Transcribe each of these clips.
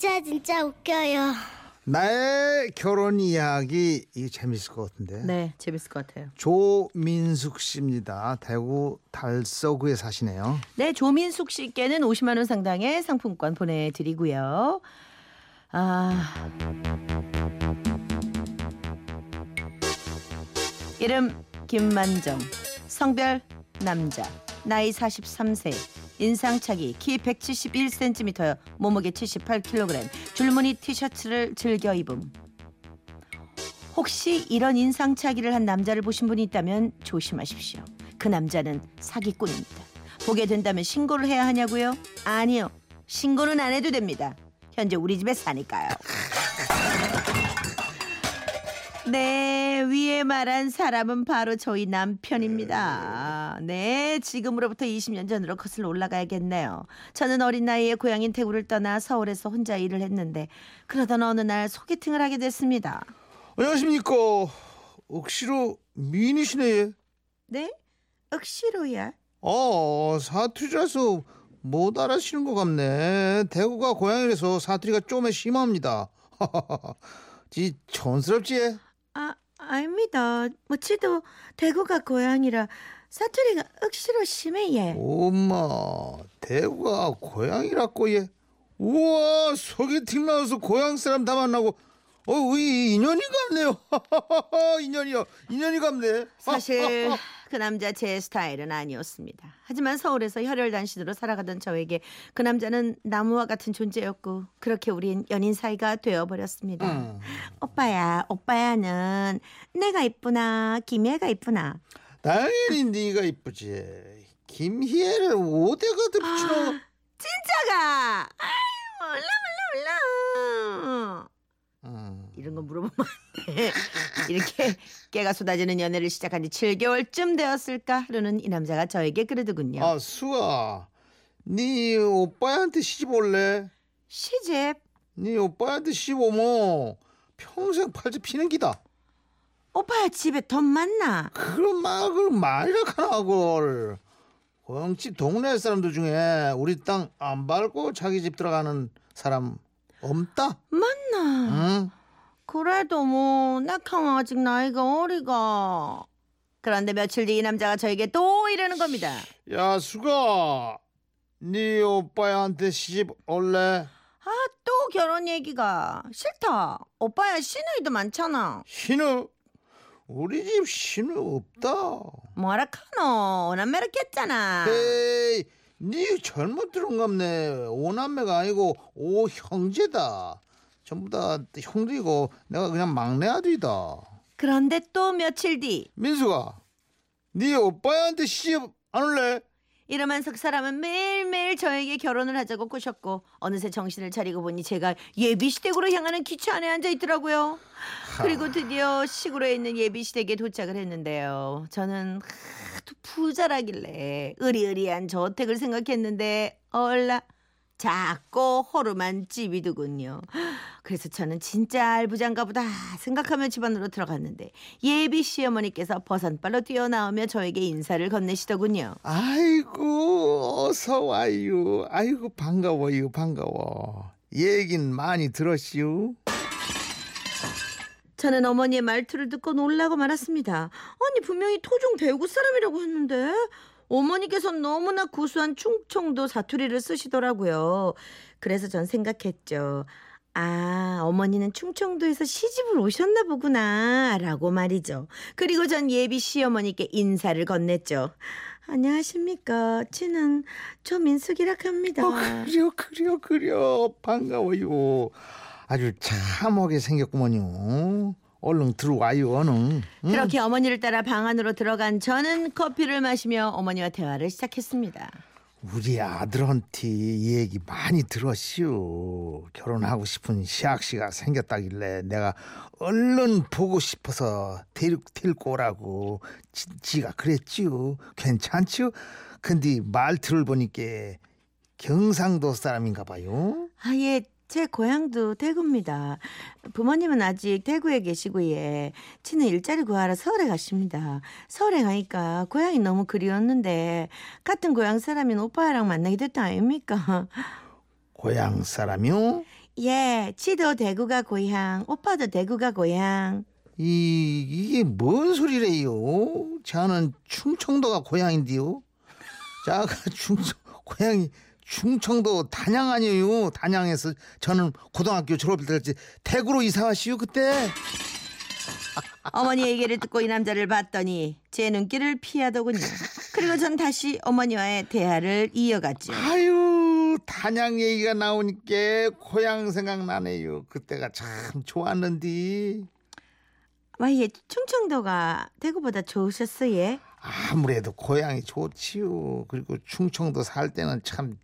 진짜 진짜 웃겨요. 나의 결혼 이야기 이게 재밌을 것 같은데. 네, 재밌을 것 같아요. 조민숙 씨입니다. 대구 달서구에 사시네요. 네, 조민숙 씨께는 50만 원 상당의 상품권 보내드리고요. 아, 이름 김만정, 성별 남자, 나이 43세, 인상차기, 키 171cm, 몸무게 78kg, 줄무늬 티셔츠를 즐겨 입음. 혹시 이런 인상차기를 한 남자를 보신 분이 있다면 조심하십시오. 그 남자는 사기꾼입니다. 보게 된다면 신고를 해야 하냐고요? 아니요. 신고는 안 해도 됩니다. 현재 우리 집에 사니까요. 네, 위에 말한 사람은 바로 저희 남편입니다. 네, 지금으로부터 20년 전으로 거슬러 올라가야겠네요. 저는 어린 나이에 고향인 대구를 떠나 서울에서 혼자 일을 했는데 그러던 어느 날 소개팅을 하게 됐습니다. 안녕하십니까. 억시로 미인이시네. 네? 억시로야? 어 사투리라서 못 알아시는 것 같네. 대구가 고향이라서 사투리가 좀에 심합니다. 지 촌스럽지? 아, 아닙니다. 뭐 지도 대구가 고향이라 사투리가 억시로 심해 예. 엄마 대구가 고향이라고 얘. 우와 소개팅 나와서 고향 사람 다 만나고 어, 이 인연이 갑네요. 인연이요. 인연이 갑네. 사실 그 남자 제 스타일은 아니었습니다. 하지만 서울에서 혈혈단신으로 살아가던 저에게 그 남자는 나무와 같은 존재였고 그렇게 우린 연인 사이가 되어버렸습니다. 음. 오빠야, 오빠야는 내가 이쁘나 김혜가 이쁘나? 당연히 네가 이쁘지. 김희애를 어디가 덮치노? 진짜가? 아이 몰라 몰라 몰라. 음. 이런 거 물어보면 안 돼. 이렇게 깨가 쏟아지는 연애를 시작한 지 7개월쯤 되었을까 하루는 이 남자가 저에게 그러더군요. 아 수아, 네 오빠한테 시집 올래? 시집? 네 오빠한테 시집 오면 평생 팔찌 피는 기다. 오빠야 집에 돈 많나? 그런 말을 말이라 하나 그걸. 고영집 동네 사람들 중에 우리 땅 안 밟고 자기 집 들어가는 사람 없다. 많나? 응? 그래도 뭐 낙항 아직 나이가 어리가. 그런데 며칠 뒤 이 남자가 저에게 또 이러는 겁니다. 야 수가, 네 오빠한테 시집 올래? 아 또 결혼 얘기가 싫다. 오빠야 시누이도 많잖아. 신우, 우리 집 신우 없다. 뭐라 카노 오남매로 깼잖아. 에이, 네 잘못 들은 갑네. 오남매가 아니고 오 형제다. 전부 다 형들이고 내가 그냥 막내 아들이다. 그런데 또 며칠 뒤 민수가, 네 오빠한테 시집 안 올래? 이러면서 그 사람은 매일매일 저에게 결혼을 하자고 꼬셨고 어느새 정신을 차리고 보니 제가 예비시댁으로 향하는 기차 안에 앉아 있더라고요. 그리고 드디어 시골에 있는 예비시댁에 도착을 했는데요. 저는 하도 부자라길래 의리의리한 저택을 생각했는데 얼라 작고 허름한 집이더군요. 그래서 저는 진짜 알부장가 보다 생각하며 집 안으로 들어갔는데 예비 시어머니께서 버선발로 뛰어나오며 저에게 인사를 건네시더군요. 아이고 어서 와요. 아이고 반가워요 반가워. 얘긴 많이 들었시오. 저는 어머니의 말투를 듣고 놀라고 말았습니다. 아니 분명히 토종 대구 사람이라고 했는데 어머니께서 너무나 구수한 충청도 사투리를 쓰시더라고요. 그래서 전 생각했죠. 아, 어머니는 충청도에서 시집을 오셨나 보구나. 라고 말이죠. 그리고 전 예비 시어머니께 인사를 건넸죠. 안녕하십니까. 저는 조민숙이라 합니다. 어, 그래요 그래요 그래요 반가워요. 아주 참하게 생겼구먼요. 얼른 들어와요 얼른. 응? 그렇게 어머니를 따라 방 안으로 들어간 저는 커피를 마시며 어머니와 대화를 시작했습니다. 우리 아들한테 이 얘기 많이 들었시오. 결혼하고 싶은 시학씨가 생겼다길래 내가 얼른 보고 싶어서 데리고, 데리고 오라고 지, 지가 그랬지요. 괜찮지요? 근데 말 들어보니까 경상도 사람인가 봐요. 아, 예. 제 고향도 대구입니다. 부모님은 아직 대구에 계시고 예. 치는 일자리 구하러 서울에 가십니다. 서울에 가니까 고향이 너무 그리웠는데 같은 고향 사람인 오빠랑 만나게 됐다 아닙니까? 고향 사람이요? 예, 지도 대구가 고향, 오빠도 대구가 고향. 이 이게 뭔 소리래요? 저는 충청도가 고향인데요. 자가 충청 고향이 충청도 단양 아니에요. 단양에서 저는 고등학교 졸업할 때 대구로 이사 왔시요 그때. 어머니 얘기를 듣고 이 남자를 봤더니 제 눈길을 피하더군요. 그리고 전 다시 어머니와의 대화를 이어갔죠. 아유 단양 얘기가 나오니까 고향 생각나네요. 그때가 참 좋았는데. 와 예 충청도가 대구보다 좋으셨어 예? 아무래도 고향이 좋지요. 그리고 충청도 살 때는 참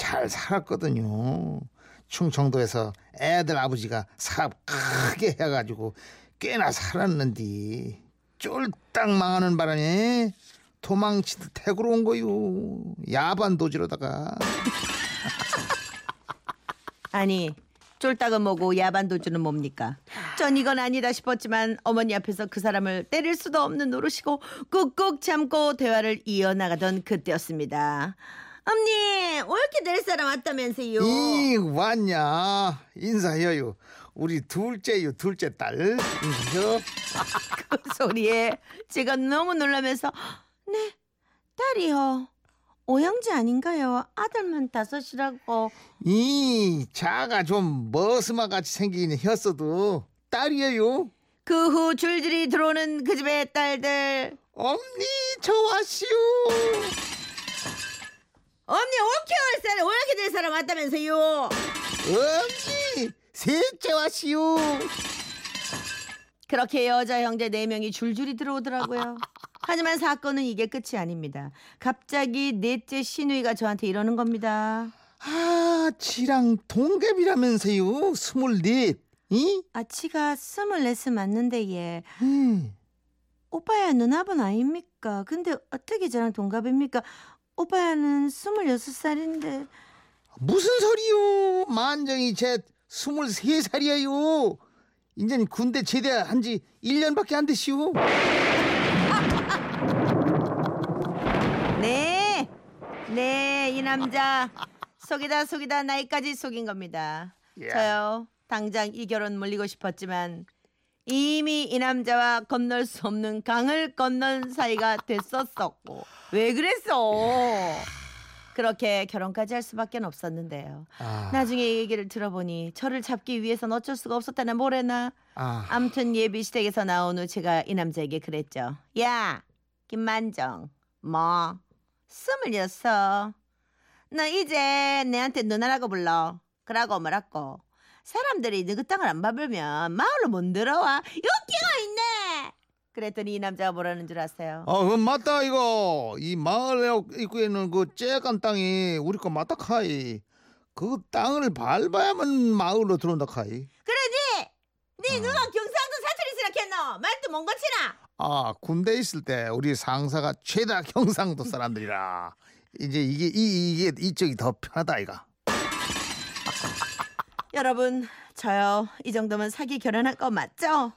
잘 살았거든요. 충청도에서 애들 아버지가 사업 크게 해가지고 꽤나 살았는데 쫄딱 망하는 바람에 도망치듯 태구로 온 거요. 야반 도지로다가 아니 쫄딱은 뭐고 야반 도주는 뭡니까? 전 이건 아니다 싶었지만 어머니 앞에서 그 사람을 때릴 수도 없는 노릇이고 꾹꾹 참고 대화를 이어나가던 그때였습니다. 엄니 올게 될 사람 왔다면서요. 이 왔냐 인사해요. 우리 둘째요 둘째 딸 인사해요. 그 소리에 제가 너무 놀라면서 네 딸이요. 오영지 아닌가요? 아들만 다섯이라고. 이 자가 좀 머스마 같이 생긴 혔어도 딸이에요. 그 후 줄줄이 들어오는 그 집의 딸들. 엄니 저 왔시오. 언니 올게 올 사람 올게 될 사람 왔다면서요. 엄니 셋째 왔시오. 그렇게 여자 형제 네 명이 줄줄이 들어오더라고요. 하지만 사건은 이게 끝이 아닙니다. 갑자기 넷째 신우이가 저한테 이러는 겁니다. 아 지랑 동갑이라면서요. 스물넷. 이? 아, 치가 스물넷은 맞는데 얘 음. 오빠야 누나분 아닙니까? 근데 어떻게 저랑 동갑입니까? 오빠야는 스물여섯 살인데 무슨 소리요? 만정이 제 스물세 살이에요. 이제 군대 제대한 지 1년밖에 안 됐시오. 네, 네, 이 남자 속이다 속이다 나이까지 속인 겁니다. 야. 저요 당장 이 결혼 물리고 싶었지만 이미 이 남자와 건널 수 없는 강을 건넌 사이가 됐었었고 왜 그랬어? 그렇게 결혼까지 할 수밖에 없었는데요. 아, 나중에 이 얘기를 들어보니 저를 잡기 위해선 어쩔 수가 없었다나 뭐래나. 아, 암튼 예비 시댁에서 나온 후 제가 이 남자에게 그랬죠. 야, 김만정, 뭐 스물여섯. 너 이제 내한테 누나라고 불러. 그러고 뭐라고. 사람들이 너그 땅을 안 밟으면 마을로 못 들어와. 욕기가 있네. 그랬더니 이 남자가 뭐라는 줄 아세요? 어, 그 맞다 이거 이 마을 입구에 있는 그 쬐깐 땅이 우리 거 맞다 카이. 그 땅을 밟아야만 마을로 들어온다 카이. 그러니 네 누가 경상도 사투리 쓰라했노 말도 못 고치나? 아 군대 있을 때 우리 상사가 최다 경상도 사람들이라 이제 이게 이, 이게 이쪽이 더 편하다 이가. 여러분 저요 이 정도면 사기 결혼한 거 맞죠?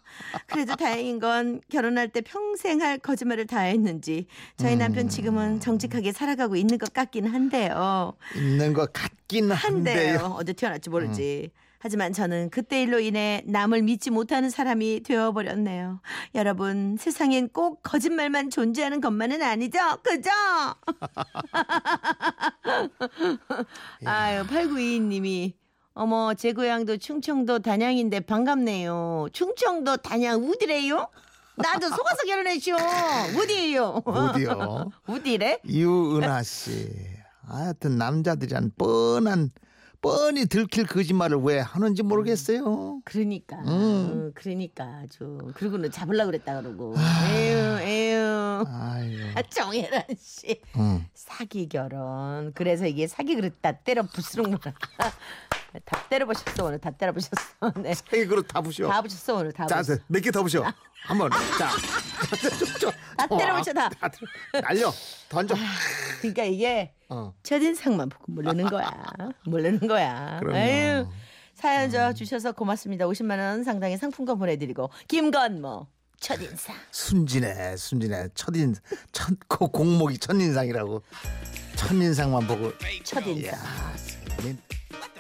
그래도 다행인 건 결혼할 때 평생 할 거짓말을 다 했는지 저희 남편 지금은 정직하게 살아가고 있는 것 같긴 한데요. 있는 것 같긴 한데요. 한데요. 어디 태어날지 모르지. 하지만 저는 그때 일로 인해 남을 믿지 못하는 사람이 되어버렸네요. 여러분 세상엔 꼭 거짓말만 존재하는 것만은 아니죠. 그죠? 아유 8922님이 어머 제 고향도 충청도 단양인데 반갑네요. 충청도 단양 우디래요? 나도 속아서 결혼했쇼. 우디예요. 어디요? 우디래? 유은하 씨. 하여튼 남자들이란 뻔한 뻔히 들킬 거짓말을 왜 하는지 모르겠어요. 그러니까, 음. 어, 그러니까 아주 그러고는 잡으려 그랬다 그러고. 에휴, 에휴. 아유. 아, 정혜란 씨 응. 사기 결혼. 그래서 이게 사기 그릇 다 때려 부수는구나. 다 때려보셨어 오늘 다 때려보셨어. 네. 세 그릇 다 부셔. 다 부셨어 오늘 다. 자, 부셨어. 몇 개 더 부셔. 한 번. 자. 좀, 좀. 다 때려부셔, 다. 다 때려. 날려. 던져. 그러니까 이게 어. 첫인상만 보고 모르는 거야. 모르는 거야. 그럼요. 음. 에휴. 사연 저 주셔서 고맙습니다. 50만 원 상당의 상품권 보내드리고 김건모 첫인상. 순진해, 순진해. 첫인, 첫, 그 공목이 첫인상이라고. 첫인상만 보고. 첫인상. 야, 재밌-